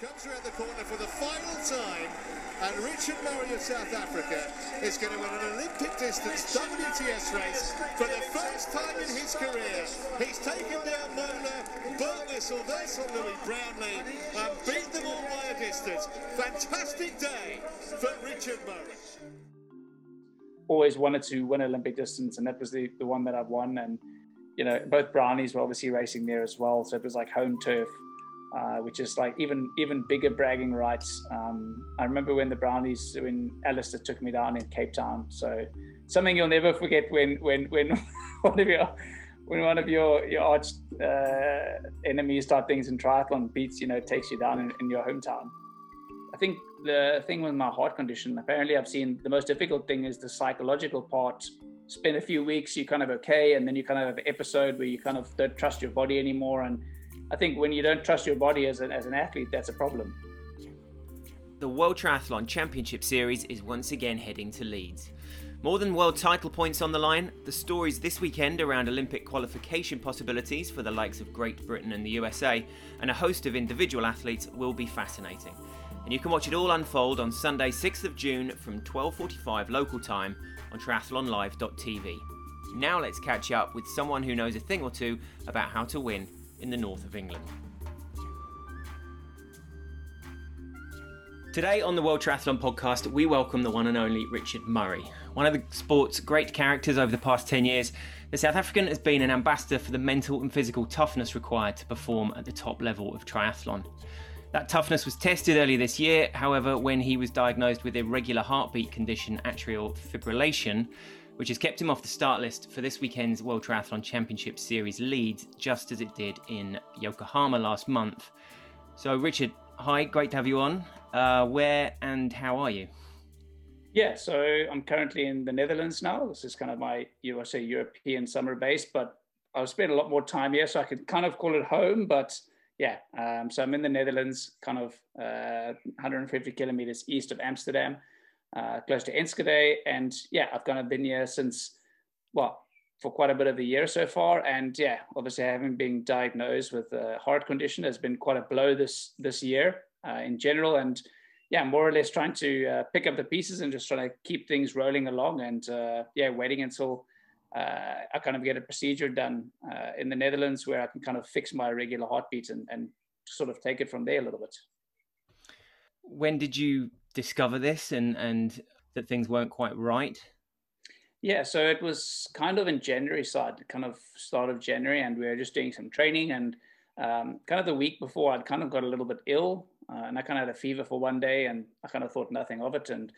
comes around the corner for the final time, and Richard Murray of South Africa is going to win an Olympic distance WTS race for the first time in his career. He's taken down Mola, Burt Sylvester Luis Brownlee, and beat them all by a distance. Fantastic day for Richard Murray. Always wanted to win Olympic distance, and that was the, the one that I've won. And you know, both Brownlees were obviously racing there as well, so it was like home turf uh, which is like even even bigger bragging rights. Um, I remember when the Brownlees, when Alistair took me down in Cape Town. So something you'll never forget when when when one of your when one of your your arch uh, enemies type things in triathlon beats you know takes you down in, in your hometown. I think the thing with my heart condition, apparently, I've seen the most difficult thing is the psychological part. Spend a few weeks, you're kind of okay, and then you kind of have an episode where you kind of don't trust your body anymore, and I think when you don't trust your body as an, as an athlete, that's a problem. The World Triathlon Championship Series is once again heading to Leeds. More than world title points on the line, the stories this weekend around Olympic qualification possibilities for the likes of Great Britain and the USA, and a host of individual athletes will be fascinating. And you can watch it all unfold on Sunday, 6th of June from 12:45 local time on triathlonlive.tv. Now let's catch up with someone who knows a thing or two about how to win in the north of England. Today on the World Triathlon podcast, we welcome the one and only Richard Murray. One of the sport's great characters over the past 10 years, the South African has been an ambassador for the mental and physical toughness required to perform at the top level of triathlon. That toughness was tested earlier this year, however, when he was diagnosed with irregular heartbeat condition atrial fibrillation, which has kept him off the start list for this weekend's World Triathlon Championship Series Leeds, just as it did in Yokohama last month. So, Richard, hi, great to have you on. Uh, where and how are you? Yeah, so I'm currently in the Netherlands now. This is kind of my, say European summer base, but I've spent a lot more time here, so I could kind of call it home. But yeah, um, so I'm in the Netherlands, kind of uh, 150 kilometers east of Amsterdam uh, close to Enschede. And yeah, I've kind of been here since, well, for quite a bit of a year so far. And yeah, obviously having been diagnosed with a heart condition has been quite a blow this this year uh, in general. And yeah, more or less trying to uh, pick up the pieces and just trying to keep things rolling along. And uh, yeah, waiting until uh, I kind of get a procedure done uh, in the Netherlands where I can kind of fix my irregular heartbeat and, and sort of take it from there a little bit. When did you discover this and and that things weren't quite right? Yeah, so it was kind of in January side, kind of start of January, and we were just doing some training. And um, kind of the week before, I'd kind of got a little bit ill, uh, and I kind of had a fever for one day, and I kind of thought nothing of it, and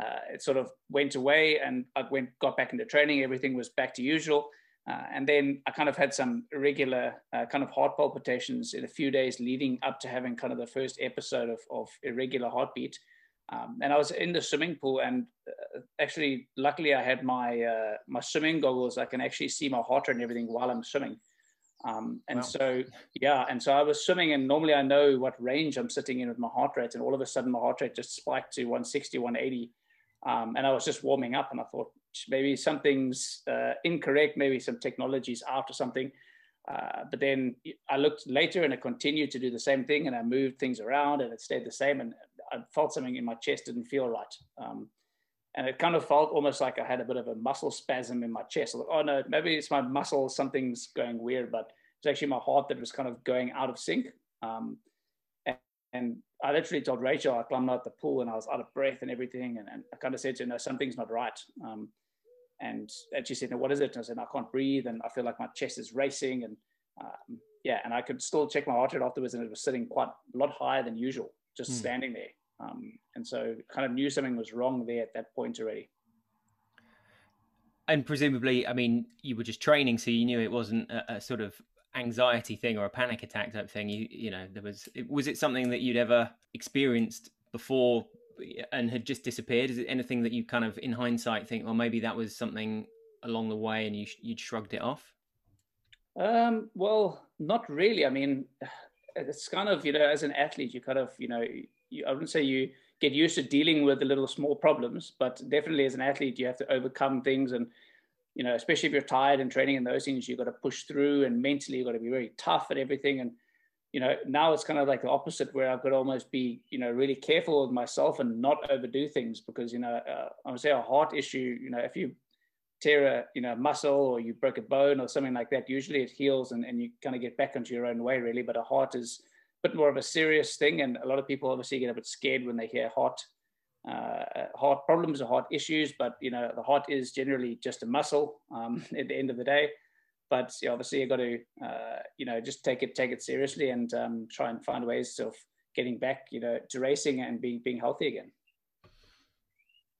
uh, it sort of went away, and I went got back into training. Everything was back to usual, uh, and then I kind of had some irregular uh, kind of heart palpitations in a few days leading up to having kind of the first episode of, of irregular heartbeat. Um, and I was in the swimming pool, and uh, actually, luckily, I had my uh, my swimming goggles. I can actually see my heart rate and everything while I'm swimming. Um, and wow. so, yeah, and so I was swimming, and normally I know what range I'm sitting in with my heart rate, and all of a sudden my heart rate just spiked to 160, 180, um, and I was just warming up, and I thought maybe something's uh, incorrect, maybe some technology's out or something. Uh, but then I looked later and it continued to do the same thing, and I moved things around and it stayed the same. And I felt something in my chest didn't feel right. Um, and it kind of felt almost like I had a bit of a muscle spasm in my chest. Like, oh no, maybe it's my muscle, something's going weird, but it's actually my heart that was kind of going out of sync. Um, and, and, I literally told Rachel, I climbed out the pool and I was out of breath and everything. And, and I kind of said to her, no, something's not right. Um, and, and she said, no, what is it? And I said, I can't breathe. And I feel like my chest is racing. And um, yeah, and I could still check my heart rate afterwards and it was sitting quite a lot higher than usual just mm. standing there. Um, and so kind of knew something was wrong there at that point already. And presumably, I mean, you were just training, so you knew it wasn't a, a sort of anxiety thing or a panic attack type thing. You, you know, there was. Was it something that you'd ever experienced before and had just disappeared? Is it anything that you kind of, in hindsight, think, well, maybe that was something along the way and you you'd shrugged it off? Um, well, not really. I mean, it's kind of you know as an athlete you kind of you know you, I wouldn't say you get used to dealing with the little small problems, but definitely as an athlete you have to overcome things and you know especially if you're tired and training and those things you've got to push through and mentally you've got to be very tough and everything and you know, now it's kind of like the opposite where I've got to almost be, you know, really careful with myself and not overdo things because, you know, uh, I would say a heart issue, you know, if you tear a, you know, muscle or you break a bone or something like that, usually it heals and, and you kind of get back into your own way really. But a heart is bit more of a serious thing. And a lot of people obviously get a bit scared when they hear heart, uh, heart problems or heart issues, but, you know, the heart is generally just a muscle um, at the end of the day but obviously you've got to uh, you know just take it take it seriously and um, try and find ways of getting back you know to racing and being being healthy again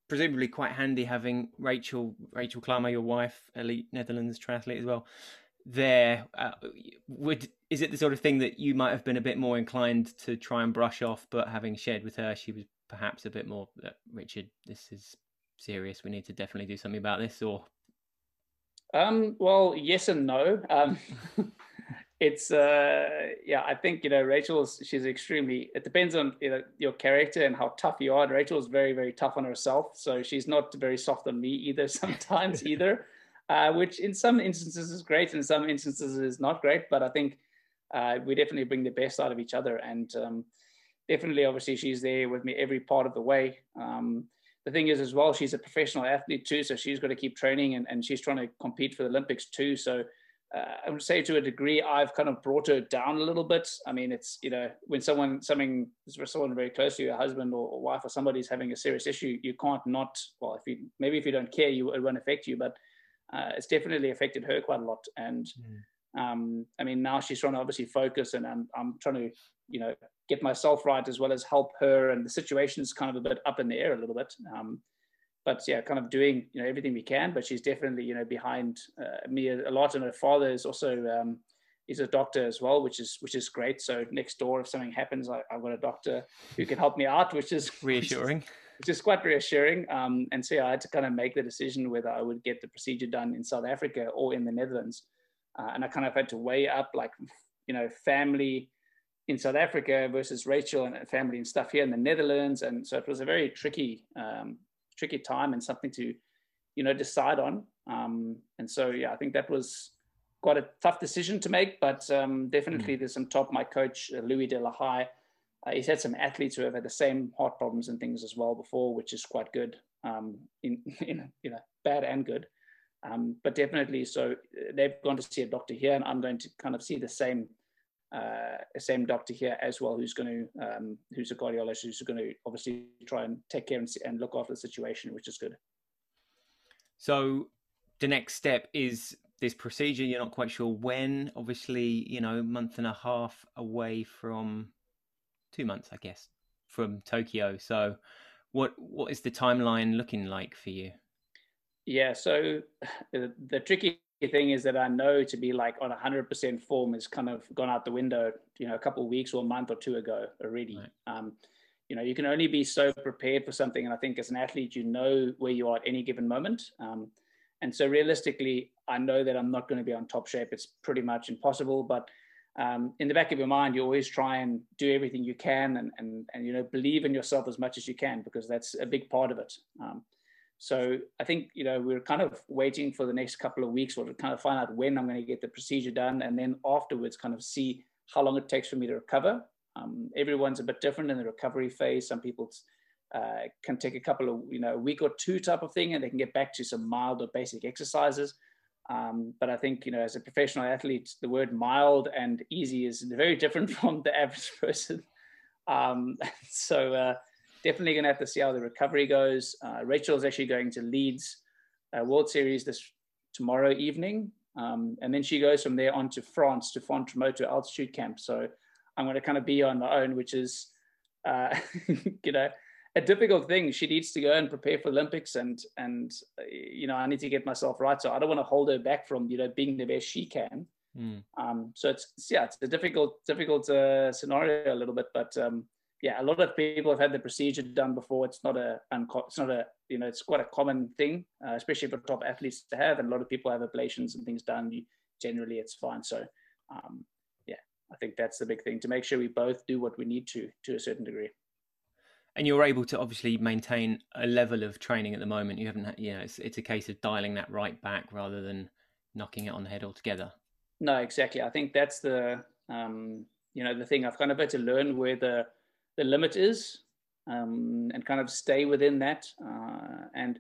presumably quite handy having rachel rachel klamer your wife elite netherlands triathlete as well there uh, would is it the sort of thing that you might have been a bit more inclined to try and brush off but having shared with her she was perhaps a bit more uh, richard this is serious we need to definitely do something about this or um, well, yes and no. Um, it's uh, yeah, I think you know Rachel's she's extremely. It depends on you know, your character and how tough you are. And Rachel's very very tough on herself, so she's not very soft on me either. Sometimes either, uh, which in some instances is great, in some instances is not great. But I think uh, we definitely bring the best out of each other, and um, definitely, obviously, she's there with me every part of the way. Um, the thing is as well, she's a professional athlete too, so she's got to keep training and, and she's trying to compete for the Olympics too. So uh, I would say to a degree, I've kind of brought her down a little bit. I mean, it's you know when someone something someone very close to you, a husband or, or wife or somebody's having a serious issue, you can't not well if you maybe if you don't care, you it won't affect you, but uh, it's definitely affected her quite a lot. And mm. um, I mean, now she's trying to obviously focus, and I'm I'm trying to you know get myself right as well as help her. And the situation is kind of a bit up in the air a little bit. Um, but yeah, kind of doing you know everything we can. But she's definitely you know behind uh, me a, lot. And her father is also um, he's a doctor as well, which is which is great. So next door, if something happens, I, have got a doctor who can help me out, which is reassuring. Which is quite reassuring. Um, and so yeah, I had to kind of make the decision whether I would get the procedure done in South Africa or in the Netherlands. Uh, and I kind of had to weigh up like you know family in South Africa versus Rachel and family and stuff here in the Netherlands. And so it was a very tricky, um, tricky time and something to, you know, decide on. Um, and so, yeah, I think that was quite a tough decision to make, but um, definitely mm. there's some top, my coach, uh, Louis de la Haye, uh, he's had some athletes who have had the same heart problems and things as well before, which is quite good um, in, in, you know, bad and good. Um, but definitely, so uh, they've gone to see a doctor here, and I'm going to kind of see the same uh, same doctor here as well, who's going to um, who's a cardiologist, who's going to obviously try and take care and, and look after the situation, which is good. So the next step is this procedure. You're not quite sure when. Obviously, you know, month and a half away from two months, I guess, from Tokyo. So, what what is the timeline looking like for you? Yeah, so the, the tricky thing is that I know to be like on a 100% form has kind of gone out the window, you know, a couple of weeks or a month or two ago already. Right. Um, you know, you can only be so prepared for something. And I think as an athlete, you know where you are at any given moment. Um, and so realistically, I know that I'm not going to be on top shape. It's pretty much impossible. But um, in the back of your mind, you always try and do everything you can and, and, and, you know, believe in yourself as much as you can because that's a big part of it. Um, so I think you know we're kind of waiting for the next couple of weeks or to kind of find out when I'm going to get the procedure done, and then afterwards kind of see how long it takes for me to recover. Um, everyone's a bit different in the recovery phase. Some people uh, can take a couple of you know a week or two type of thing, and they can get back to some mild or basic exercises. Um, but I think you know as a professional athlete, the word mild and easy is very different from the average person. Um, so uh, definitely going to have to see how the recovery goes. Uh, Rachel is actually going to Leeds uh, World Series this tomorrow evening. Um, and then she goes from there on to France to Font-Romeu altitude camp. So I'm going to kind of be on my own, which is, uh, you know, a difficult thing. She needs to go and prepare for Olympics, and and you know I need to get myself right. So I don't want to hold her back from you know being the best she can. Mm. Um, so it's yeah, it's a difficult difficult uh, scenario a little bit, but um, yeah, a lot of people have had the procedure done before. It's not a, it's not a, you know, it's quite a common thing, uh, especially for top athletes to have. And a lot of people have ablations and things done. You, Generally, it's fine. So, um, yeah, I think that's the big thing to make sure we both do what we need to to a certain degree. And you're able to obviously maintain a level of training at the moment. You haven't, you know, it's it's a case of dialing that right back rather than knocking it on the head altogether. No, exactly. I think that's the um, you know the thing. I've kind of had to learn where the the limit is um, and kind of stay within that. Uh, and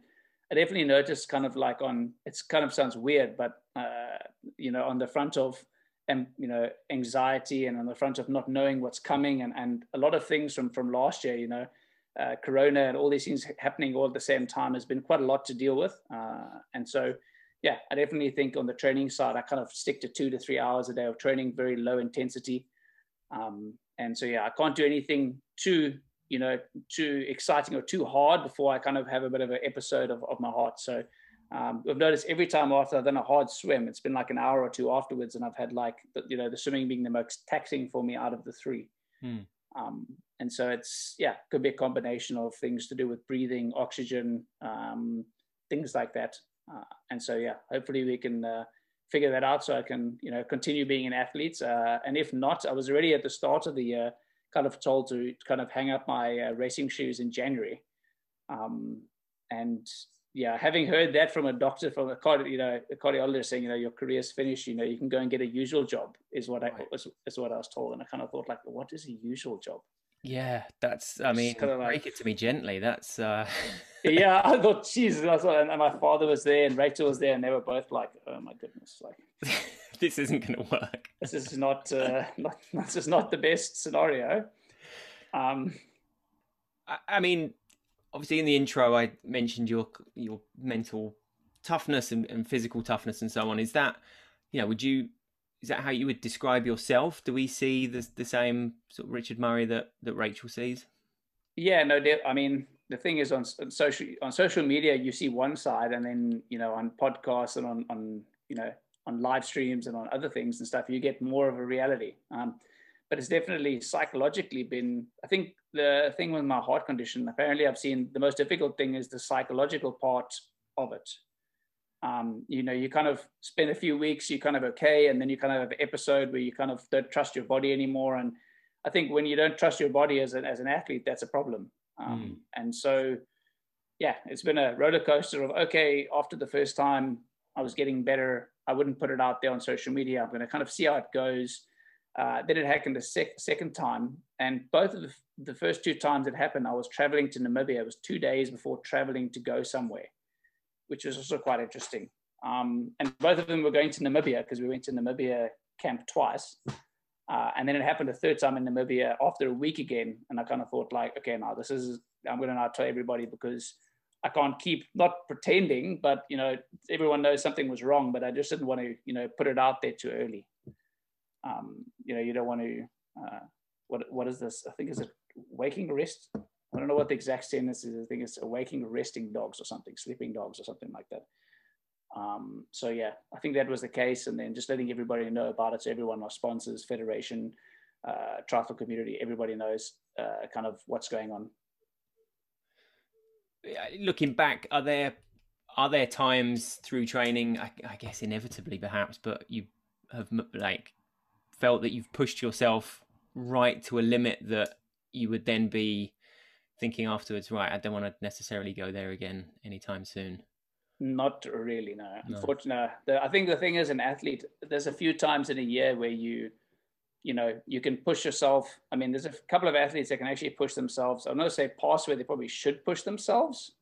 I definitely noticed kind of like on it's kind of sounds weird, but uh, you know on the front of and you know anxiety and on the front of not knowing what's coming and and a lot of things from from last year, you know. Uh, corona and all these things happening all at the same time has been quite a lot to deal with. Uh, and so, yeah, I definitely think on the training side, I kind of stick to two to three hours a day of training, very low intensity. Um, and so, yeah, I can't do anything too you know, too exciting or too hard before I kind of have a bit of an episode of, of my heart. So um, I've noticed every time after I've done a hard swim, it's been like an hour or two afterwards, and I've had like, you know, the swimming being the most taxing for me out of the three. Hmm. Um, and so it's, yeah, could be a combination of things to do with breathing, oxygen, um, things like that. Uh, and so, yeah, hopefully we can uh, figure that out so I can, you know, continue being an athlete. Uh, and if not, I was already at the start of the year kind of told to kind of hang up my uh, racing shoes in January. Um, and yeah, having heard that from a doctor, from a cardi- you know, a cardiologist saying, you know, your career's finished, you know, you can go and get a usual job is what I was, is what I was told. And I kind of thought like, what is a usual job? Yeah, that's, I mean, kind of like, break it to me gently. That's, uh... yeah, I thought, Jesus, that's what, and my father was there and Rachel was there and they were both like, oh my goodness, like, this isn't going to work. This is not, uh, not, this is not the best scenario. Um, I, I mean, obviously in the intro, I mentioned your, your mental toughness and, and physical toughness and so on. Is that, you know, would you, is that how you would describe yourself? Do we see the the same sort of Richard Murray that that Rachel sees? Yeah, no. I mean, the thing is on, on, social on social media, you see one side, and then you know on podcasts and on on you know on live streams and on other things and stuff, you get more of a reality. Um, but it's definitely psychologically been. I think the thing with my heart condition, apparently, I've seen the most difficult thing is the psychological part of it um, you know, you kind of spend a few weeks, you kind of okay, and then you kind of have an episode where you kind of don't trust your body anymore. And I think when you don't trust your body as an as an athlete, that's a problem. Um, mm. And so, yeah, it's been a roller coaster of okay. After the first time, I was getting better. I wouldn't put it out there on social media. I'm going to kind of see how it goes. Uh, then it happened the sec- second time, and both of the, the first two times it happened, I was traveling to Namibia. It was two days before traveling to go somewhere which was also quite interesting. Um, and both of them were going to Namibia because we went to Namibia camp twice. Uh, and then it happened a third time in Namibia after a week again. And I kind of thought like, okay, now this is, I'm going to now tell everybody because I can't keep not pretending, but you know, everyone knows something was wrong, but I just didn't want to, you know, put it out there too early. Um, you know, you don't want to, uh, what, what is this? I think is it waking rest? I don't know what the exact sentence is. I think it's awaking resting dogs or something, sleeping dogs or something like that. Um, so yeah, I think that was the case, and then just letting everybody know about it. So everyone, our sponsors, federation, uh, triathlon community, everybody knows uh, kind of what's going on. Looking back, are there are there times through training? I, I guess inevitably, perhaps, but you have like felt that you've pushed yourself right to a limit that you would then be thinking afterwards, right, I don't want to necessarily go there again anytime soon? Not really, no. no. Unfortunately, I think the thing is, an athlete, there's a few times in a year where you, you know, you can push yourself. I mean, there's a couple of athletes that can actually push themselves. I'm not say past where they probably should push themselves,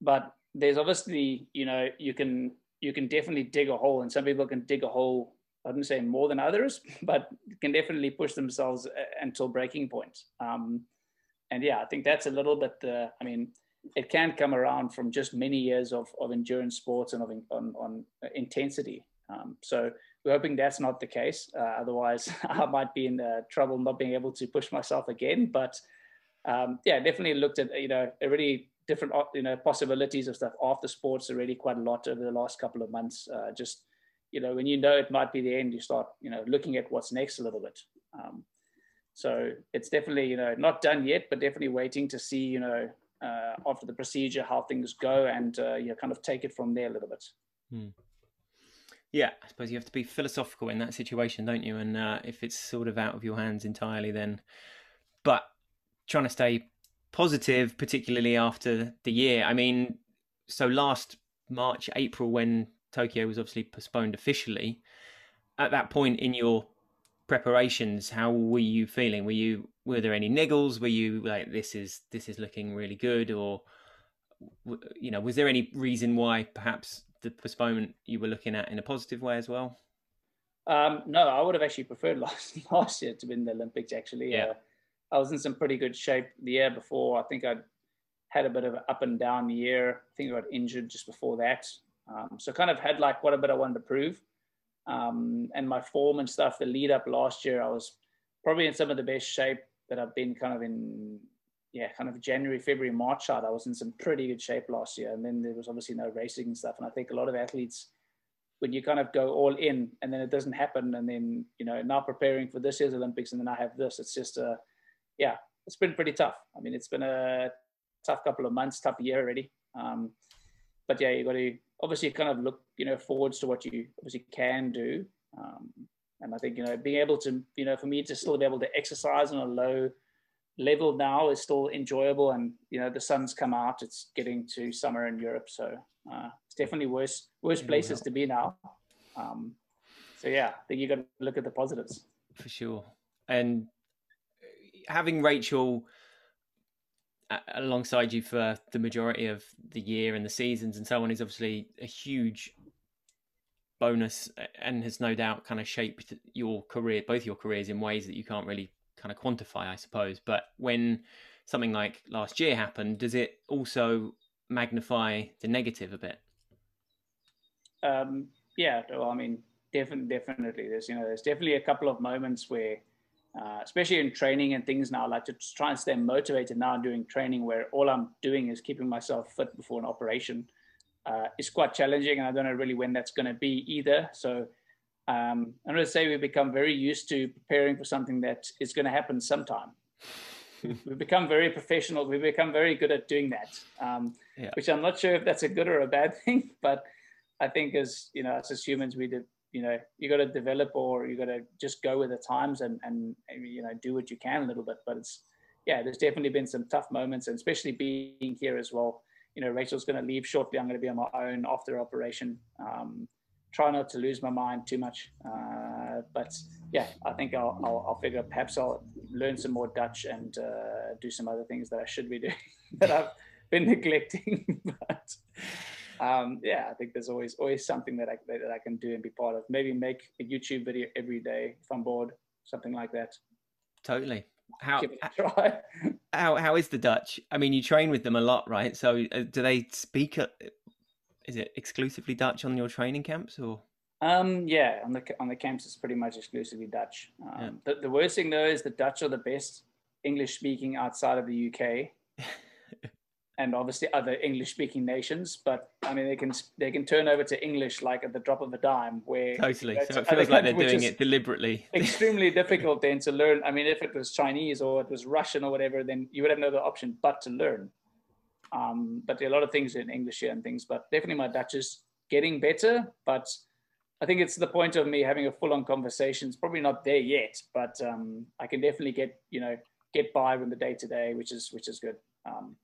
but there's obviously, you know, you can you can definitely dig a hole, and some people can dig a hole. I wouldn't say more than others, but can definitely push themselves uh, until breaking point. Um, and yeah, I think that's a little bit. Uh, I mean, it can come around from just many years of, of endurance sports and of on, on intensity. Um, so we're hoping that's not the case. Uh, otherwise, I might be in uh, trouble not being able to push myself again. But um, yeah, definitely looked at you know already different uh, you know possibilities of stuff after sports already quite a lot over the last couple of months. Uh, just you know when you know it might be the end, you start you know looking at what's next a little bit. Um, so it's definitely, you know, not done yet, but definitely waiting to see, you know, uh, after the procedure how things go and uh, you know, kind of take it from there a little bit. Hmm. Yeah, I suppose you have to be philosophical in that situation, don't you? And uh, if it's sort of out of your hands entirely, then. But trying to stay positive, particularly after the year. I mean, so last March, April, when Tokyo was obviously postponed officially, at that point in your preparations, how were you feeling? Were you were there any niggles? Were you like this is this is looking really good, or you know, was there any reason why perhaps the postponement you were looking at in a positive way as well? Um, no, I would have actually preferred last last year to win the Olympics. Actually, yeah. Uh, I was in some pretty good shape the year before. I think I had a bit of an up and down year. I think I got injured just before that, um, so kind of had like what a bit I wanted to prove. Um, and my form and stuff, the lead up last year, I was probably in some of the best shape that I've been kind of in, yeah, kind of January, February, March out. I was in some pretty good shape last year. And then there was obviously no racing and stuff. And I think a lot of athletes, when you kind of go all in and then it doesn't happen, and then, you know, now preparing for this year's Olympics and then I have this, it's just a, yeah, it's been pretty tough. I mean, it's been a tough couple of months, tough year already. Um, but yeah, you got to obviously kind of look, you know, forwards to what you obviously can do. Um, and I think, you know, being able to, you know, for me to still be able to exercise on a low level now is still enjoyable. And, you know, the sun's come out, it's getting to summer in Europe. So uh, it's definitely worse, worse places to be now. Um, so yeah, I think you got to look at the positives. For sure. And having Rachel alongside you for the majority of the year and the seasons and so on is obviously a huge bonus and has no doubt kind of shaped your career, both your careers, in ways that you can't really kind of quantify, I suppose. But when something like last year happened, does it also magnify the negative a bit? Um, yeah, well, I mean, definitely, definitely. There's you know, there's definitely a couple of moments where uh, especially in training and things now, like to try and stay motivated now doing training where all I'm doing is keeping myself fit before an operation. Uh, it's quite challenging, and I don't know really when that's going to be either. So um, I'm going to say we've become very used to preparing for something that is going to happen sometime. we've become very professional. We've become very good at doing that, um, yeah. which I'm not sure if that's a good or a bad thing. But I think as you know, as humans, we did you know you got to develop or you got to just go with the times and and you know do what you can a little bit. But it's yeah there's definitely been some tough moments and especially being here as well. You know rachel's going to leave shortly. I'm going to be on my own after operation. Um, try not to lose my mind too much. Uh, but yeah i think I'll, I'll, I'll figure perhaps i'll learn some more dutch and uh, do some other things that i should be doing that i've been neglecting. But um, yeah, I think there's always always something that I that I can do and be part of. Maybe make a YouTube video every day if I'm bored, something like that. Totally. How how how is the Dutch? I mean, you train with them a lot, right? So uh, do they speak? Uh, is it exclusively Dutch on your training camps, or? Um, yeah, on the on the camps it's pretty much exclusively Dutch. Um, yeah. the, the worst thing though is the Dutch are the best English speaking outside of the UK. and obviously other English speaking nations. But I mean, they can they can turn over to English like at the drop of a dime. Where totally, so it feels like they're doing it deliberately. extremely difficult then to learn. I mean, if it was Chinese or it was Russian or whatever, then you would have no other option but to learn. Um, but there are a lot of things in English here and things. But definitely, my Dutch is getting better. But I think it's the point of me having a full-on conversation. It's probably not there yet, but um, I can definitely get you know get by with the day to day, which is which is good. Um,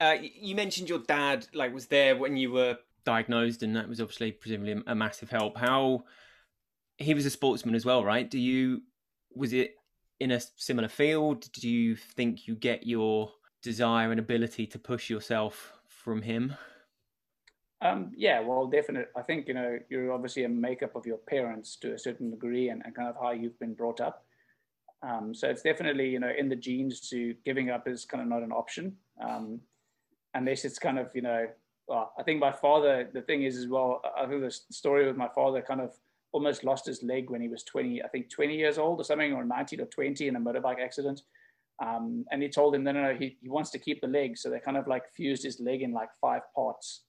uh, you mentioned your dad like was there when you were diagnosed, and that was obviously presumably a massive help. How he was a sportsman as well, right? Do you was it in a similar field? Do you think you get your desire and ability to push yourself from him? Um, yeah, well, definitely. I think you know you're obviously a makeup of your parents to a certain degree, and, and kind of how you've been brought up. Um, so it's definitely you know in the genes to giving up is kind of not an option. Um, unless it's kind of you know well, I think my father the thing is as well I think the story with my father kind of almost lost his leg when he was 20 I think 20 years old or something or 19 or 20 in a motorbike accident. Um, and he told him no no no he, he wants to keep the leg. So they kind of like fused his leg in like five parts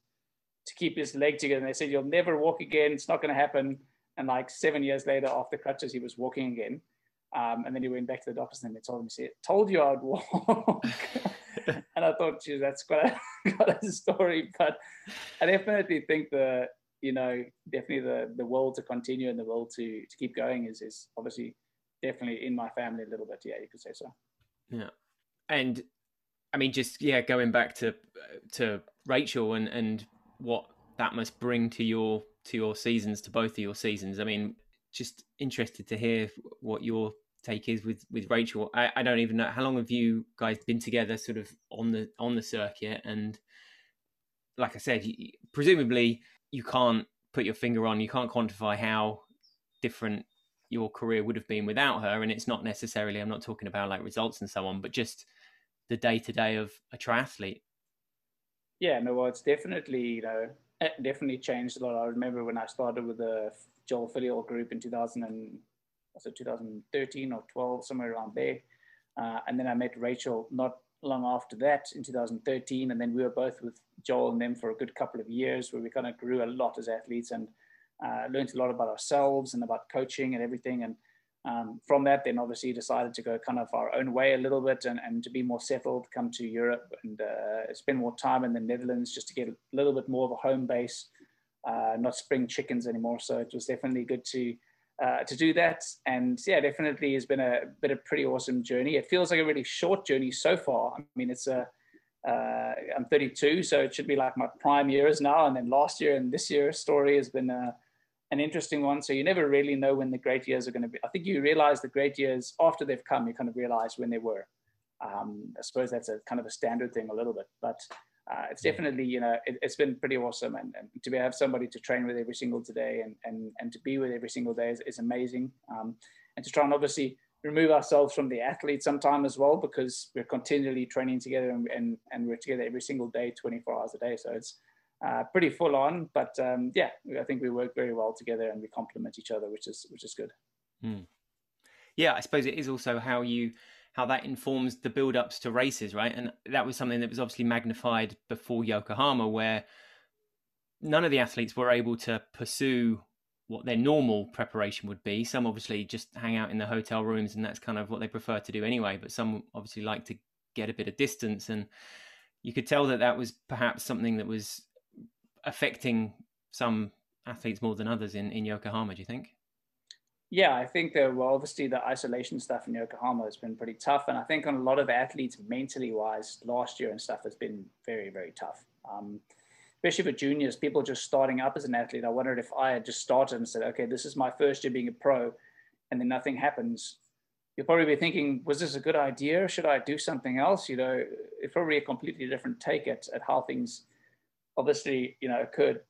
to keep his leg together. And they said you'll never walk again. It's not going to happen. And like seven years later after crutches he was walking again. Um, and then he went back to the doctors and they told him, he said, told you I'd walk. and I thought, geez, that's quite a, quite a story. But I definitely think the, you know, definitely the the will to continue and the will to to keep going is is obviously definitely in my family a little bit. Yeah, you could say so. Yeah, and I mean, just yeah, going back to to Rachel and and what that must bring to your to your seasons, to both of your seasons. I mean, just interested to hear what your take is with with Rachel. I, I don't even know how long have you guys been together, sort of on the on the circuit, and like I said, you, presumably you can't put your finger on, you can't quantify how different your career would have been without her. And it's not necessarily, I'm not talking about like results and so on, but just the day to day of a triathlete. Yeah, no, well, it's definitely, you know, it definitely changed a lot. I remember when I started with the Joel Filliol group in 2000 and it 2013 or 12, somewhere around there. Uh, and then I met Rachel not long after that in 2013. And then we were both with Joel and them for a good couple of years where we kind of grew a lot as athletes and uh, learned a lot about ourselves and about coaching and everything. And um, from that, then obviously decided to go kind of our own way a little bit and, and to be more settled, come to Europe and uh, spend more time in the Netherlands just to get a little bit more of a home base, uh, not spring chickens anymore. So it was definitely good to uh, to do that. And yeah, definitely has been a been a pretty awesome journey. It feels like a really short journey so far. I mean, it's a uh, I'm 32, so it should be like my prime years now. And then last year and this year's story has been a, an interesting one. So you never really know when the great years are going to be. I think you realize the great years after they've come. You kind of realize when they were. Um, I suppose that's a kind of a standard thing a little bit, but uh, it's definitely you know it, has been pretty awesome. And, and, to be have somebody to train with every single day and and, and to be with every single day is, is amazing. Um, and to try and obviously remove ourselves from the athlete sometime as well because we're continually training together and, and, and we're together every single day 24 hours a day. So it's uh, pretty full on but um, yeah i think we work very well together and we complement each other which is which is good. Mm. yeah i suppose it is also how you how that informs the build ups to races, right? And that was something that was obviously magnified before Yokohama, where none of the athletes were able to pursue what their normal preparation would be. Some obviously just hang out in the hotel rooms, and that's kind of what they prefer to do anyway. But some obviously like to get a bit of distance, and you could tell that that was perhaps something that was affecting some athletes more than others in, in Yokohama. Do you think? Yeah, I think that well, obviously the isolation stuff in Yokohama has been pretty tough, and I think on a lot of athletes mentally wise, last year and stuff has been very very tough. Um, especially for juniors, people just starting up as an athlete. I wondered if I had just started and said, okay, this is my first year being a pro, and then nothing happens. You'll probably be thinking, was this a good idea? Should I do something else? You know, it's probably a completely different take at, at how things obviously, you know, occurred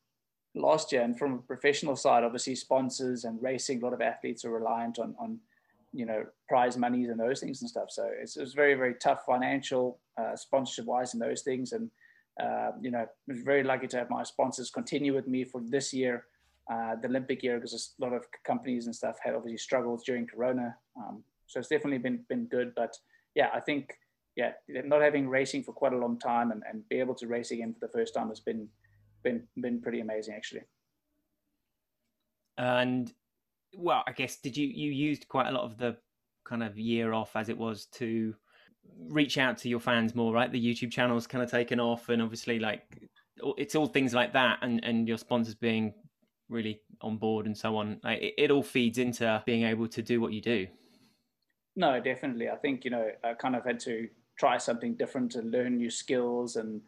last year. And from a professional side, obviously sponsors and racing, a lot of athletes are reliant on, on you know, prize monies and those things and stuff. So it's, it's very, very tough financial uh, sponsorship wise and those things. And, uh, you know, I was very lucky to have my sponsors continue with me for this year, uh, the Olympic year, because a lot of companies and stuff had obviously struggled during Corona. Um, so it's definitely been, been good. But yeah, I think, yeah, not having racing for quite a long time and, and be able to race again for the first time has been, been been pretty amazing actually. And well, I guess did you you used quite a lot of the kind of year off as it was to reach out to your fans more, right? The YouTube channel's kind of taken off, and obviously like it's all things like that, and and your sponsors being really on board and so on. Like, it, it all feeds into being able to do what you do. No, definitely. I think you know I kind of had to try something different and learn new skills and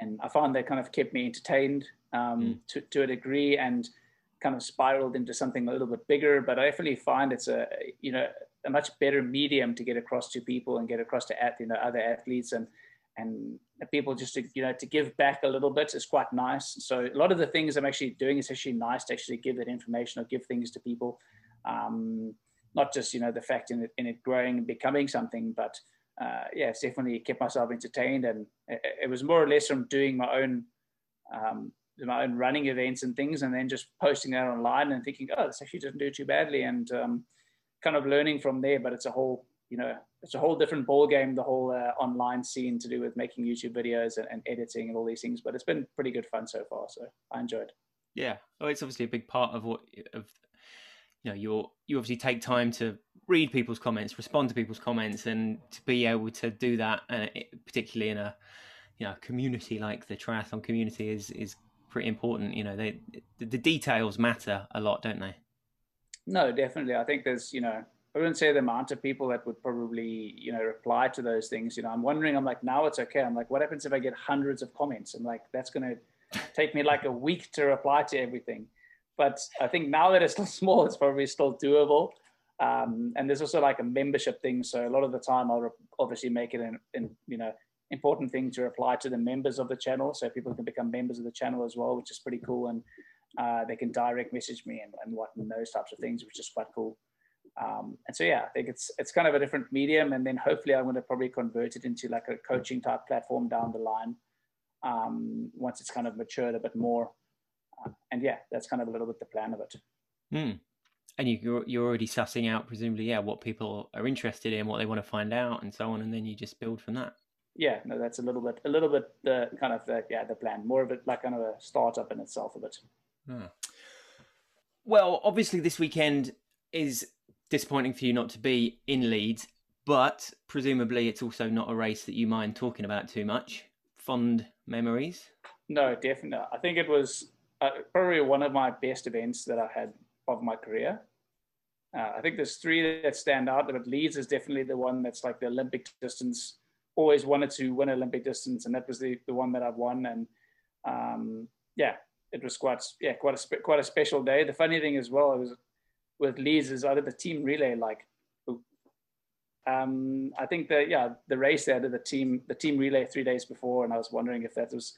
and I found that kind of kept me entertained um, mm. to, to a degree and kind of spiraled into something a little bit bigger. But I definitely find it's a you know a much better medium to get across to people and get across to you know other athletes and and people just to you know to give back a little bit is quite nice. So a lot of the things I'm actually doing is actually nice to actually give that information or give things to people. Um, not just you know the fact in it, in it growing and becoming something, but uh, yeah, it's definitely kept myself entertained, and it, it, was more or less from doing my own um, my own running events and things, and then just posting that online and thinking, oh, this actually doesn't do too badly, and um, kind of learning from there. But it's a whole, you know, it's a whole different ball game, the whole uh, online scene to do with making YouTube videos and, and, editing and all these things. But it's been pretty good fun so far, so I enjoyed. Yeah, well, it's obviously a big part of what of you know you're you obviously take time to read people's comments, respond to people's comments, and to be able to do that, uh, particularly in a you know community like the triathlon community, is is pretty important. You know, they the details matter a lot, don't they? No, definitely. I think there's you know I wouldn't say the amount of people that would probably you know reply to those things. You know, I'm wondering. I'm like now it's okay. I'm like, what happens if I get hundreds of comments? I'm like, that's gonna take me like a week to reply to everything but I think now that it's still small, it's probably still doable. Um, and there's also like a membership thing. So a lot of the time, I'll obviously make it an, an you know important thing to reply to the members of the channel, so people can become members of the channel as well, which is pretty cool. And uh, they can direct message me and, and what and those types of things, which is quite cool. Um, and so yeah, I think it's it's kind of a different medium, and then hopefully I'm going to probably convert it into like a coaching type platform down the line um, once it's kind of matured a bit more. And yeah, that's kind of a little bit the plan of it. Mm. And you, you're already sussing out, presumably, yeah, what people are interested in, what they want to find out, and so on, and then you just build from that. Yeah, no, that's a little bit, a little bit the kind of the yeah the plan, more of it like kind of a startup in itself a bit. Oh. Well, obviously, this weekend is disappointing for you not to be in Leeds, but presumably it's also not a race that you mind talking about too much. Fond memories? No, definitely. I think it was uh, probably one of my best events that I had of my career. Uh, I think there's three that stand out, but Leeds is definitely the one that's like the Olympic distance. Always wanted to win Olympic distance, and that was the, the one that I've won. And um, yeah, it was quite yeah quite a quite a special day. The funny thing as well was with Leeds is I did the team relay like um, I think that yeah the race there did the team the team relay three days before, and I was wondering if that was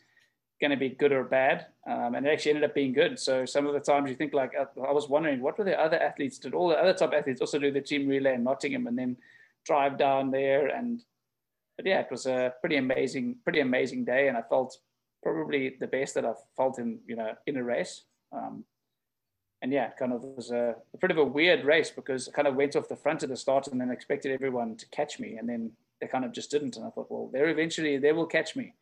going to be good or bad, um, and it actually ended up being good. So some of the times you think like uh, I was wondering what were the other athletes did all the other top athletes also do the team relay in Nottingham and then drive down there and but yeah it was a pretty amazing pretty amazing day and I felt probably the best that I've felt in you know in a race. Um, and yeah, it kind of was a, a bit of a weird race because I kind of went off the front at the start and then expected everyone to catch me, and then they kind of just didn't. And I thought, well, they're eventually they will catch me.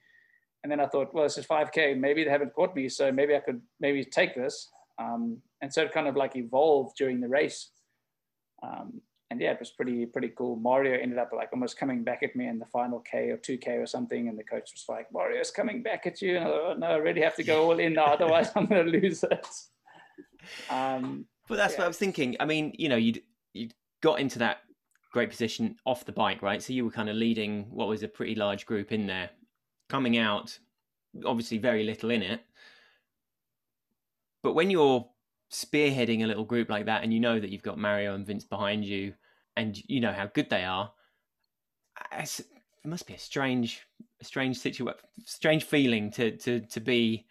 And then I thought, well, this is 5K. Maybe they haven't caught me, so maybe I could maybe take this. Um, and so it kind of like evolved during the race. Um, and yeah, it was pretty pretty cool. Mario ended up like almost coming back at me in the final K or two K or something, and the coach was like, "Mario's coming back at you." And I thought, oh, "No, I really have to go all in now, otherwise I'm going to lose it." Um, but that's yeah. what I was thinking. I mean, you know, you'd you got into that great position off the bike, right? So you were kind of leading what was a pretty large group in there. Coming out, obviously very little in it. But when you're spearheading a little group like that and you know that you've got Mario and Vince behind you and you know how good they are, it must be a strange, strange situation, strange feeling to to to be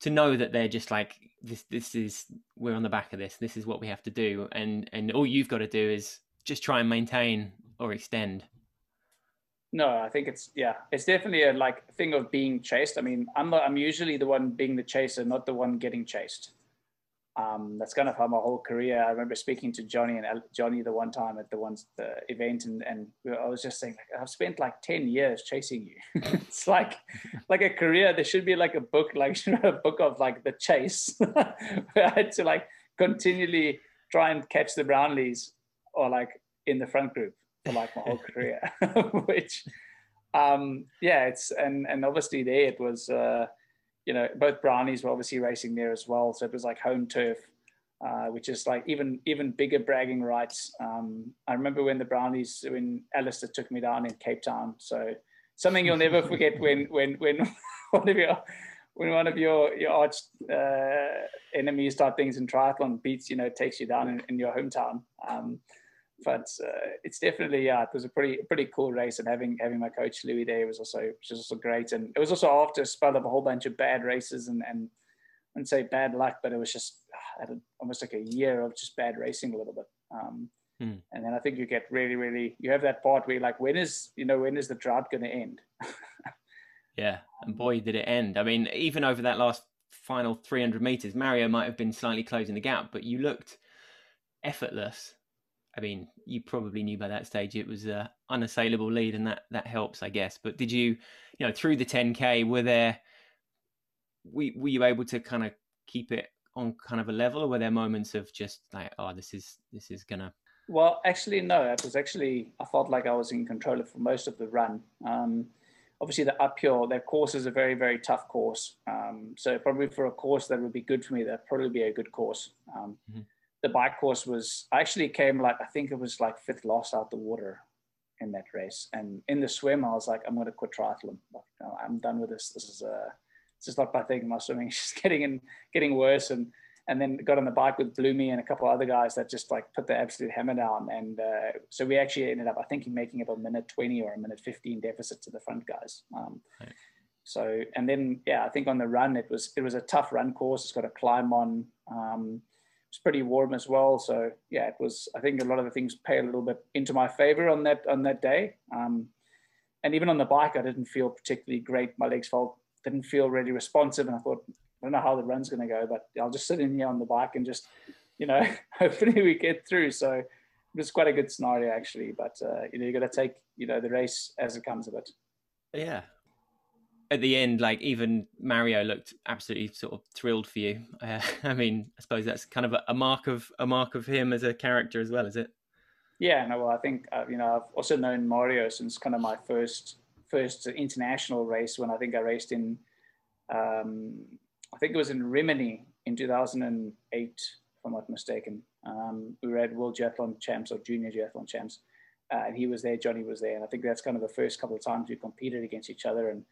to know that they're just like this. This is we're on the back of this. This is what we have to do, and and all you've got to do is just try and maintain or extend. No, I think it's yeah, it's definitely a like thing of being chased. I mean, I'm not, I'm usually the one being the chaser, not the one getting chased um, that's kind of how my whole career. I remember speaking to Johnny and Johnny the one time at the one the event, and and I was just saying, like, I've spent like ten years chasing you. it's like like a career. There should be like a book, like a book of like the chase. where I had to like continually try and catch the Brownlees or like in the front group for like my whole career, which um yeah it's and and obviously there it was uh you know, both Brownlees were obviously racing there as well. So it was like home turf, uh, which is like even even bigger bragging rights. Um, I remember when the Brownlees, when Alistair took me down in Cape Town. So something you'll never forget when when when one of your when one of your your arch uh, enemies type things in triathlon beats you know takes you down in, in your hometown. Um, but uh, it's definitely yeah, it was a pretty pretty cool race, and having having my coach Louis there was also was also great, and it was also after a spell of a whole bunch of bad races and and and say bad luck, but it was just had almost like a year of just bad racing a little bit. Um, hmm. And then I think you get really, really, you have that part where you're like, when is, you know, when is the drought going to end? yeah. And boy, did it end. I mean, even over that last final 300 meters, Mario might have been slightly closing the gap, but you looked effortless I mean, you probably knew by that stage it was an unassailable lead, and that that helps, I guess. But did you, you know, through the 10k, were there, were, were you able to kind of keep it on kind of a level, or were there moments of just like, oh, this is this is gonna? Well, actually, no. It was actually I felt like I was in control of for most of the run. Um, obviously, the uphill, that course is a very very tough course. Um, so probably for a course that would be good for me, that'd probably be a good course. Um, mm-hmm the bike course was I actually came like I think it was like fifth last out the water in that race. And in the swim, I was like, I'm going to quit triathlon. Like, I'm done with this. This is uh, this is not my thing. My swimming is just getting in, getting worse. And and then got on the bike with Bloomy and a couple of other guys that just like put the absolute hammer down. And uh, so we actually ended up, I think, making it a minute 20 or a minute 15 deficit to the front guys. Um, right. So, and then, yeah, I think on the run, it was, it was a tough run course. It's got a climb on, um, it's pretty warm as well. So yeah, it was, I think a lot of the things pay a little bit into my favor on that, on that day. Um, and even on the bike, I didn't feel particularly great. My legs felt, didn't feel really responsive. And I thought, I don't know how the run's going to go, but I'll just sit in here on the bike and just, you know, hopefully we get through. So it was quite a good scenario actually, but uh, you know, you got to take, you know, the race as it comes of it. Yeah. At the end, like even Mario looked absolutely sort of thrilled for you. Uh, I mean, I suppose that's kind of a, a, mark of a mark of him as a character as well, is it? Yeah, no. Well, I think uh, you know I've also known Mario since kind of my first first international race when I think I raced in um, I think it was in Rimini in 2008, if I'm not mistaken. Um, we were at World Duathlon Champs or Junior Duathlon Champs, uh, and he was there, Johnny was there, and I think that's kind of the first couple of times we competed against each other and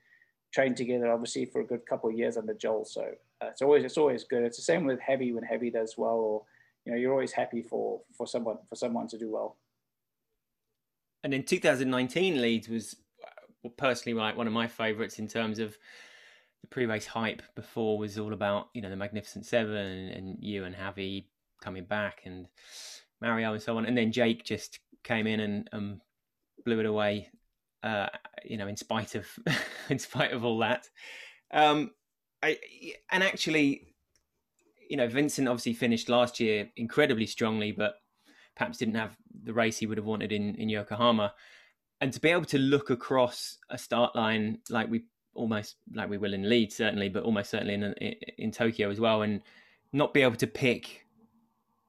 trained together, obviously for a good couple of years under Joel. So uh, it's always it's always good. It's the same with Javi when Javi does well, or you know you're always happy for for someone for someone to do well. And in 2019, Leeds was personally like one of my favourites in terms of the pre-race hype before was all about you know the Magnificent Seven and, and you and Javi coming back and Mario and so on, and then Jake just came in and um, blew it away. Uh, you know, in spite of in spite of all that, um, I, and actually, you know, Vincent obviously finished last year incredibly strongly, but perhaps didn't have the race he would have wanted in in Yokohama. And to be able to look across a start line like we almost like we will in Leeds certainly, but almost certainly in in Tokyo as well, and not be able to pick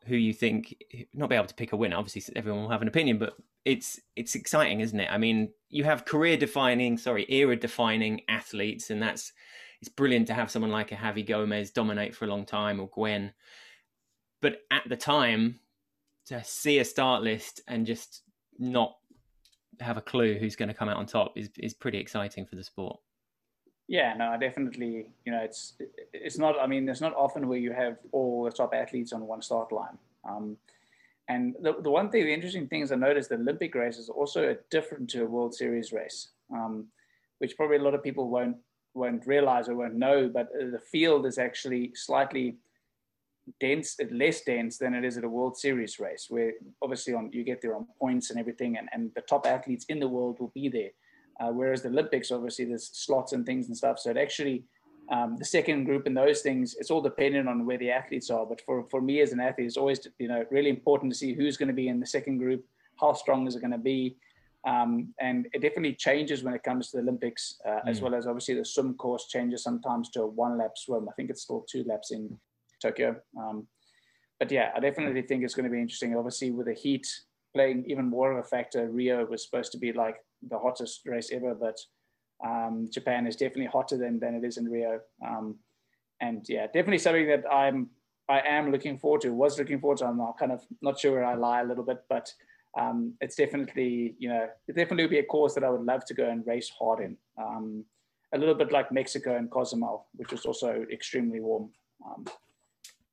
who you think, not be able to pick a winner. Obviously, everyone will have an opinion, but it's it's exciting, isn't it? I mean, you have career defining, sorry, era defining athletes, and that's it's brilliant to have someone like a Javi Gomez dominate for a long time or Gwen. But at the time, to see a start list and just not have a clue who's going to come out on top is is pretty exciting for the sport. Yeah, no, definitely. You know, it's it's not. I mean, it's not often where you have all the top athletes on one start line. Um, and the, the one thing, the interesting thing is I noticed the Olympic race is also different to a World Series race, um, which probably a lot of people won't won't realize or won't know. But the field is actually slightly dense, less dense than it is at a World Series race, where obviously on you get there on points and everything, and, and the top athletes in the world will be there. Uh, whereas the Olympics, obviously, there's slots and things and stuff. So it actually, um, the second group and those things, it's all dependent on where the athletes are. But for, for me as an athlete, it's always you know really important to see who's going to be in the second group, how strong is it going to be, um, and it definitely changes when it comes to the Olympics, uh, mm. as well as obviously the swim course changes sometimes to a one lap swim. I think it's still two laps in Tokyo. Um, but yeah, I definitely think it's going to be interesting. Obviously, with the heat playing even more of a factor, Rio was supposed to be like the hottest race ever, but um, Japan is definitely hotter than, than it is in Rio. Um, and yeah, definitely something that I'm I am looking forward to. Was looking forward to. I'm not kind of not sure where I lie a little bit, but um, it's definitely you know it definitely would be a course that I would love to go and race hard in. Um, a little bit like Mexico and Cozumel, which was also extremely warm. Um,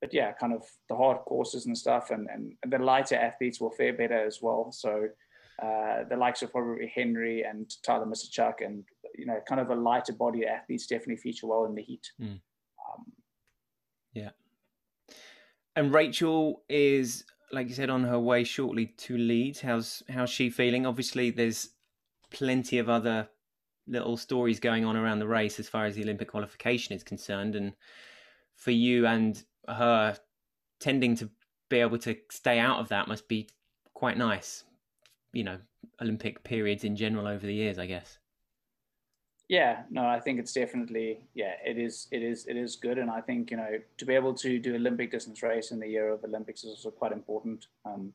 but yeah, kind of the hard courses and stuff, and, and, and the lighter athletes will fare better as well. So uh, the likes of probably Henry and Tyler Mislawchuk and you know kind of a lighter body athletes definitely feature well in the heat. Mm. Um, yeah, and Rachel is like you said on her way shortly to Leeds. How's how's she feeling? Obviously, there's plenty of other little stories going on around the race as far as the Olympic qualification is concerned, and for you and her tending to be able to stay out of that must be quite nice you know Olympic periods in general over the years, I guess. Yeah, no, I think it's definitely yeah, it is it is it is good, and I think you know to be able to do Olympic distance race in the year of Olympics is also quite important. Um,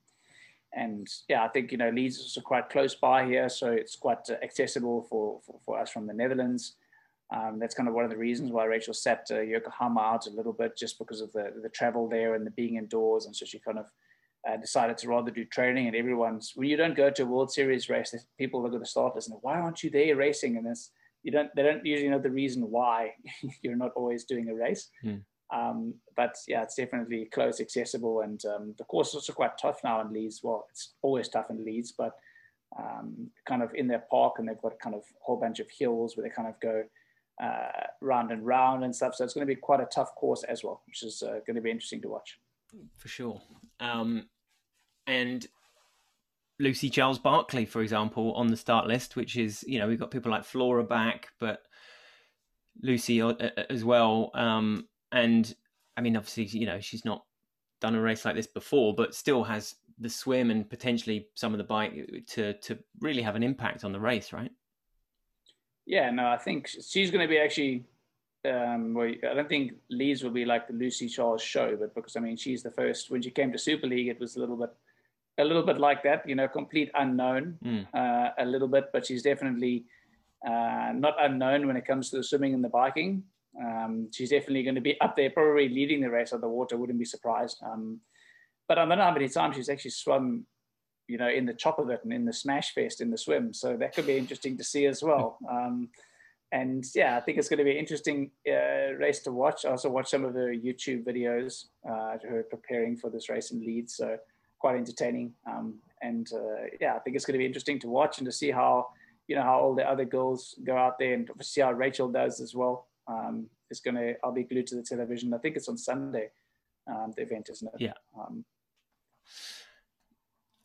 and yeah, I think you know Leeds is quite close by here, so it's quite accessible for, for, for us from the Netherlands. Um, that's kind of one of the reasons why Rachel sat uh, Yokohama out a little bit, just because of the the travel there and the being indoors, and so she kind of uh, decided to rather do training. And everyone's when you don't go to a World Series race, people look at the starters and why aren't you there racing? And this you don't they don't usually know the reason why you're not always doing a race. Mm. Um, but yeah, it's definitely close, accessible, and um, the course is also quite tough now in Leeds. Well, it's always tough in Leeds, but um, kind of in their park, and they've got kind of a whole bunch of hills where they kind of go uh, round and round and stuff. So it's going to be quite a tough course as well, which is uh, going to be interesting to watch. For sure. Um, and Lucy Charles-Barclay, for example, on the start list, which is you know we've got people like Flora back, but Lucy uh, uh, as well. Um, and I mean, obviously, you know, she's not done a race like this before, but still has the swim and potentially some of the bike to to really have an impact on the race, right? Yeah, no, I think she's going to be actually. Um, well, I don't think Leeds will be like the Lucy Charles show, but because I mean, she's the first. When she came to Super League, it was a little bit, a little bit like that, you know, complete unknown, mm. uh, a little bit. But she's definitely uh, not unknown when it comes to the swimming and the biking. Um, she's definitely going to be up there, probably leading the race on the water. Wouldn't be surprised. Um, but I don't know how many times she's actually swum, you know, in the chop of it and in the smash fest in the swim. So that could be interesting to see as well. And yeah, I think it's going to be an interesting uh, race to watch. I also watched some of her YouTube videos, uh, her preparing for this race in Leeds. So quite entertaining. Um, and uh, yeah, I think it's going to be interesting to watch and to see how you know how all the other girls go out there and see how Rachel does as well. Um, it's gonna I'll be glued to the television. I think it's on Sunday. Um, the event, isn't it? Yeah. Um,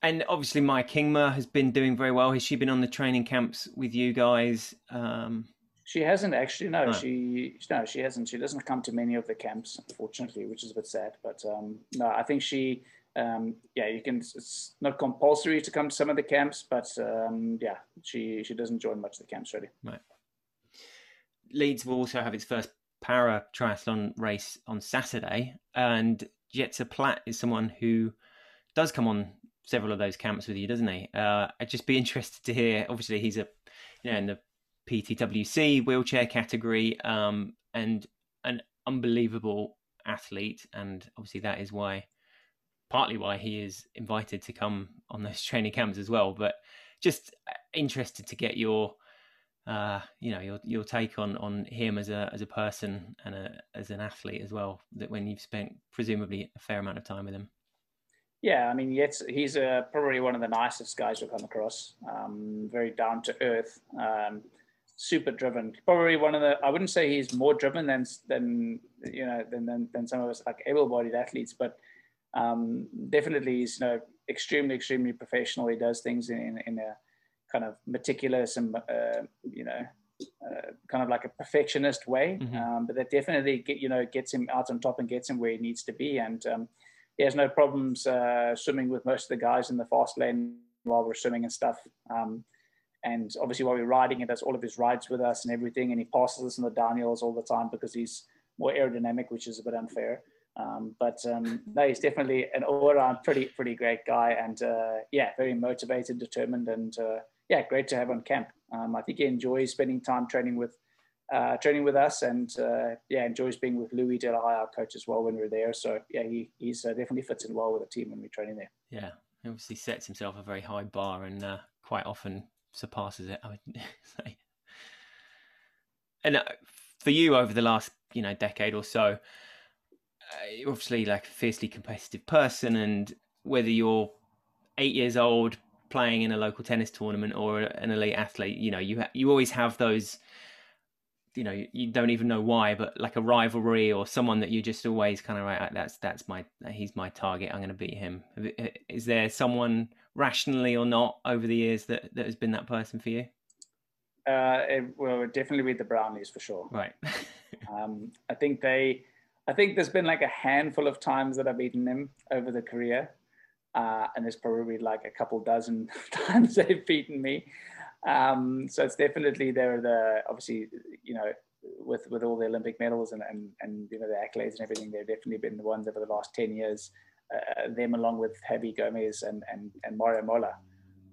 and obviously, Maya Kingma has been doing very well. Has she been on the training camps with you guys? Um, she hasn't actually. No, no, she no, she hasn't. She doesn't come to many of the camps, unfortunately, which is a bit sad. But um, no, I think she um, yeah, you can. It's not compulsory to come to some of the camps, but um, yeah, she she doesn't join much of the camps really. Right. Leeds will also have its first para triathlon race on Saturday, and Jetze Plat is someone who does come on several of those camps with you, doesn't he? Uh, I'd just be interested to hear. Obviously, he's a you know in the PTWC wheelchair category, um, and an unbelievable athlete, and obviously that is why partly why he is invited to come on those training camps as well. But just uh, interested to get your, uh, you know, your your take on on him as a as a person and a, as an athlete as well. That when you've spent presumably a fair amount of time with him. Yeah, I mean, yes, he's uh, probably one of the nicest guys we've come across. Um, very down to earth, um, super driven. Probably one of the. I wouldn't say he's more driven than than you know than than, than some of us like able-bodied athletes, but um, definitely he's you know extremely extremely professional. He does things in in a kind of meticulous and uh, you know uh, kind of like a perfectionist way. Mm-hmm. Um, but that definitely get, you know gets him out on top and gets him where he needs to be. And um, he has no problems uh, swimming with most of the guys in the fast lane while we're swimming and stuff. Um, and obviously while we're riding, he does all of his rides with us and everything. And he passes us in the downhills all the time because he's more aerodynamic, which is a bit unfair. Um, but um, no, he's definitely an all-around pretty pretty great guy, and uh, yeah, very motivated, determined, and uh, yeah, great to have on camp. Um, I think he enjoys spending time training with uh, training with us, and uh, yeah, enjoys being with Louis Delahaye, our coach, as well when we're there. So yeah, he he's uh, definitely fits in well with the team when we're training there. Yeah, he obviously sets himself a very high bar, and uh, quite often surpasses it. I would say. And for you over the last you know decade or so uh, obviously like a fiercely competitive person, and whether you're eight years old playing in a local tennis tournament or an elite athlete, you know, you ha- you always have those. You know, you don't even know why, but like a rivalry or someone that you just always kind of right. That's that's my he's my target. I'm going to beat him. Uh, is there someone rationally or not over the years that that has been that person for you? Uh, it, well, definitely be the Brownlees for sure. Right. um, I think they I think there's been like a handful of times that I've beaten them over the career. Uh, and there's probably like a couple dozen times they've beaten me. Um, so it's definitely they're the obviously you know with with all the Olympic medals and and, and you know the accolades and everything they've definitely been the ones over the last ten years. Uh, them along with Javi Gomez and and and Mario Mola.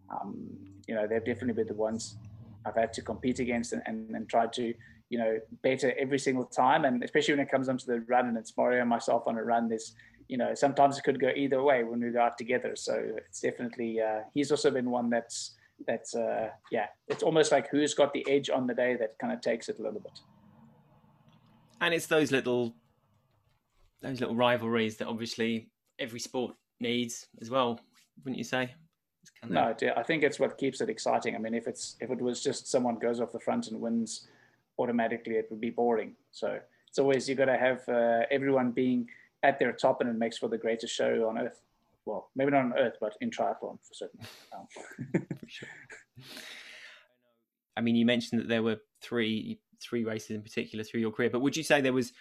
Um, you know they've definitely been the ones I've had to compete against and, and, and try to you know, better every single time. And especially when it comes onto the run and it's Mario and myself on a run, there's, you know, sometimes it could go either way when we go out together. So it's definitely, uh, he's also been one that's, that's, uh, yeah, it's almost like who's got the edge on the day that kind of takes it a little bit. And it's those little those little rivalries that obviously every sport needs as well, wouldn't you say? Kind of... No, I think it's what keeps it exciting. I mean, if it's if it was just someone goes off the front and wins automatically, it would be boring. So it's always you got to have uh, everyone being at their top, and it makes for the greatest show on earth. Well, maybe not on earth, but in triathlon for certain. Um. for sure. I mean, you mentioned that there were three three races in particular through your career, but would you say there was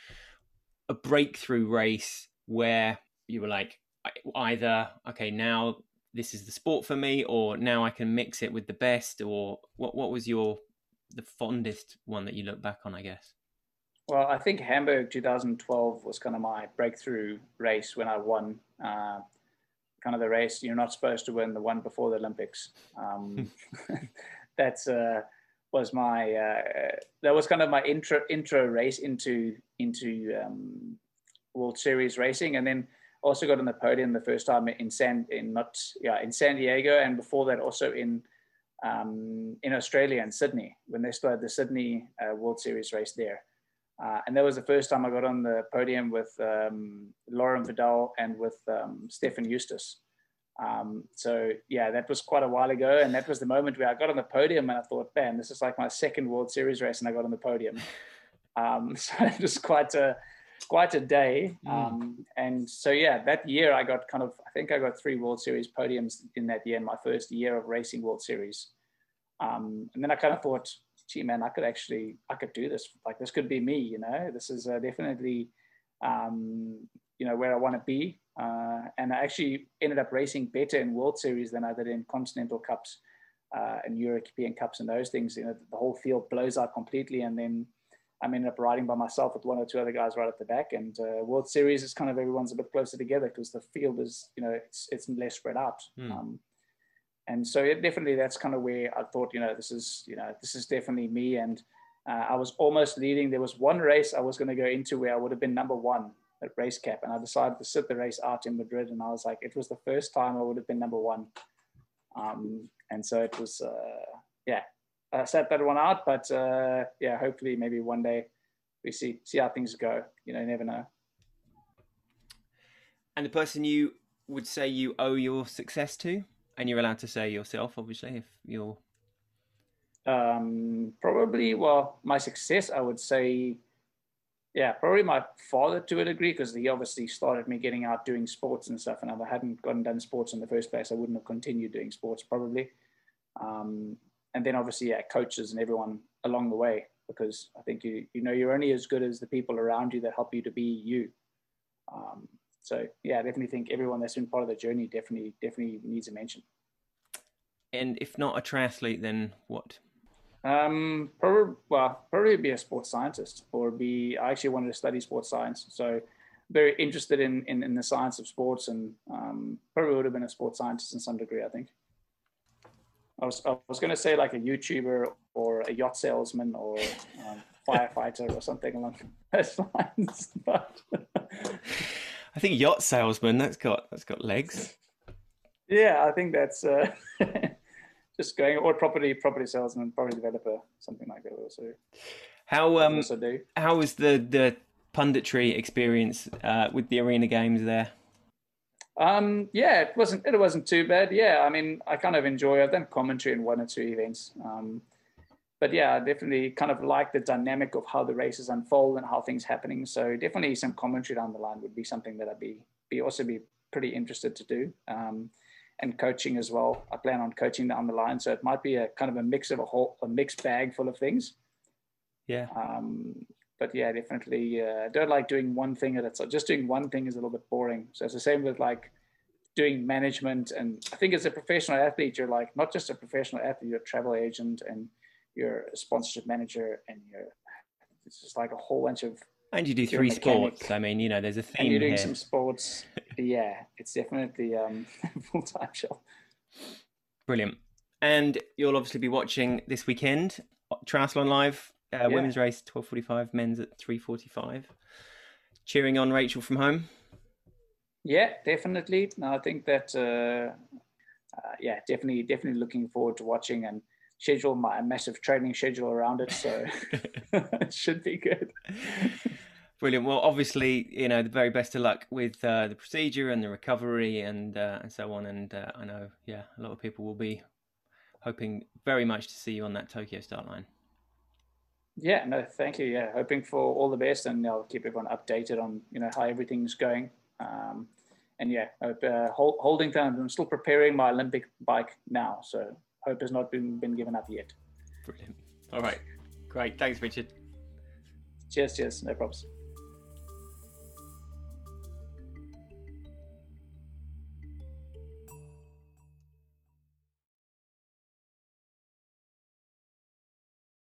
a breakthrough race where you were like, either okay, now this is the sport for me, or now I can mix it with the best, or what? What was your the fondest one that you look back on? I guess. Well, I think Hamburg 2012 was kind of my breakthrough race when I won. Uh, kind of the race you're not supposed to win, the one before the Olympics. Um, that's uh, was my uh, that was kind of my intro intro race into into um, World Series racing, and then also got on the podium the first time in San in not yeah in San Diego, and before that also in um, in Australia and Sydney when they started the Sydney uh, World Series race there. Uh, and that was the first time I got on the podium with um, Laurent Vidal and with um, Steffen Justus. Um, so yeah, that was quite a while ago, and that was the moment where I got on the podium, and I thought, "Man, this is like my second World Series race," and I got on the podium. Um, so it was quite a quite a day. Mm. Um, and so yeah, that year I got kind of I think I got three World Series podiums in that year, in my first year of racing World Series. Um, and then I kind of thought, gee man, I could actually I could do this. Like this could be me, you know. This is uh, definitely um, you know where I want to be. Uh, and I actually ended up racing better in World Series than I did in Continental Cups uh, and European Cups and those things. You know, the whole field blows out completely, and then I ended up riding by myself with one or two other guys right at the back. And uh, World Series is kind of everyone's a bit closer together because the field is, you know, it's it's less spread out. Mm. Um, and so it definitely that's kind of where I thought, you know, this is, you know, this is definitely me. And uh, I was almost leading. There was one race I was going to go into where I would have been number one at race cap, and I decided to sit the race out in Madrid. And I was like, it was the first time I would have been number one. Um, and so it was, uh, yeah, I set that one out. But uh, yeah, hopefully, maybe one day we see see how things go. You know, you never know. And the person you would say you owe your success to, and you're allowed to say yourself, obviously, if you're. Um, probably, well, my success, I would say, yeah, probably my father to a degree, because he obviously started me getting out doing sports and stuff. And if I hadn't gone done sports in the first place, I wouldn't have continued doing sports probably. Um, and then obviously yeah coaches and everyone along the way because I think you you know you're only as good as the people around you that help you to be you. Um, so yeah, I definitely think everyone that's been part of the journey definitely definitely needs a mention. And if not a triathlete, then what? Um, probably well, probably be a sports scientist or be. I actually wanted to study sports science, so very interested in in, in the science of sports, and um, probably would have been a sports scientist in some degree. I think. I was, I was going to say like a YouTuber or a yacht salesman or um, firefighter or something along those lines. But I think yacht salesman that's got that's got legs. Yeah, I think that's uh, just going or property property salesman, property developer, something like that. Also, how um also do. how was the the punditry experience uh, with the arena games there? Um, yeah, it wasn't it wasn't too bad. Yeah, I mean, I kind of enjoy. I've done commentary in one or two events, um, but yeah, I definitely kind of like the dynamic of how the races unfold and how things happening. So definitely some commentary down the line would be something that I'd be be also be pretty interested to do. Um, and coaching as well. I plan on coaching down the line, so it might be a kind of a mix of a whole a mixed bag full of things. Yeah. Um, but yeah, definitely uh, don't like doing one thing at a time. Just doing one thing is a little bit boring. So it's the same with like doing management. And I think as a professional athlete, you're like not just a professional athlete, you're a travel agent and you're a sponsorship manager and you're it's just like a whole bunch of and you do three sports. I mean, you know, there's a theme. And you're doing here. some sports. yeah, it's definitely um, full time job. Brilliant. And you'll obviously be watching this weekend Triathlon Live uh, yeah. Women's race twelve forty five, men's at three forty five. Cheering on Rachel from home. Yeah, definitely. No, I think that uh, uh, yeah, definitely, definitely looking forward to watching and schedule my massive training schedule around it. So it should be good. Brilliant. Well, obviously, you know, the very best of luck with uh, the procedure and the recovery and uh, and so on. And uh, I know, yeah, a lot of people will be hoping very much to see you on that Tokyo start line. Yeah, no, thank you. Yeah, hoping for all the best, and I'll keep everyone updated on you know how everything's going. Um, and yeah, hope, uh, hold, holding time. I'm still preparing my Olympic bike now, so hope has not been been given up yet. Brilliant. All right, great. Thanks, Richard. Cheers, cheers. No problems.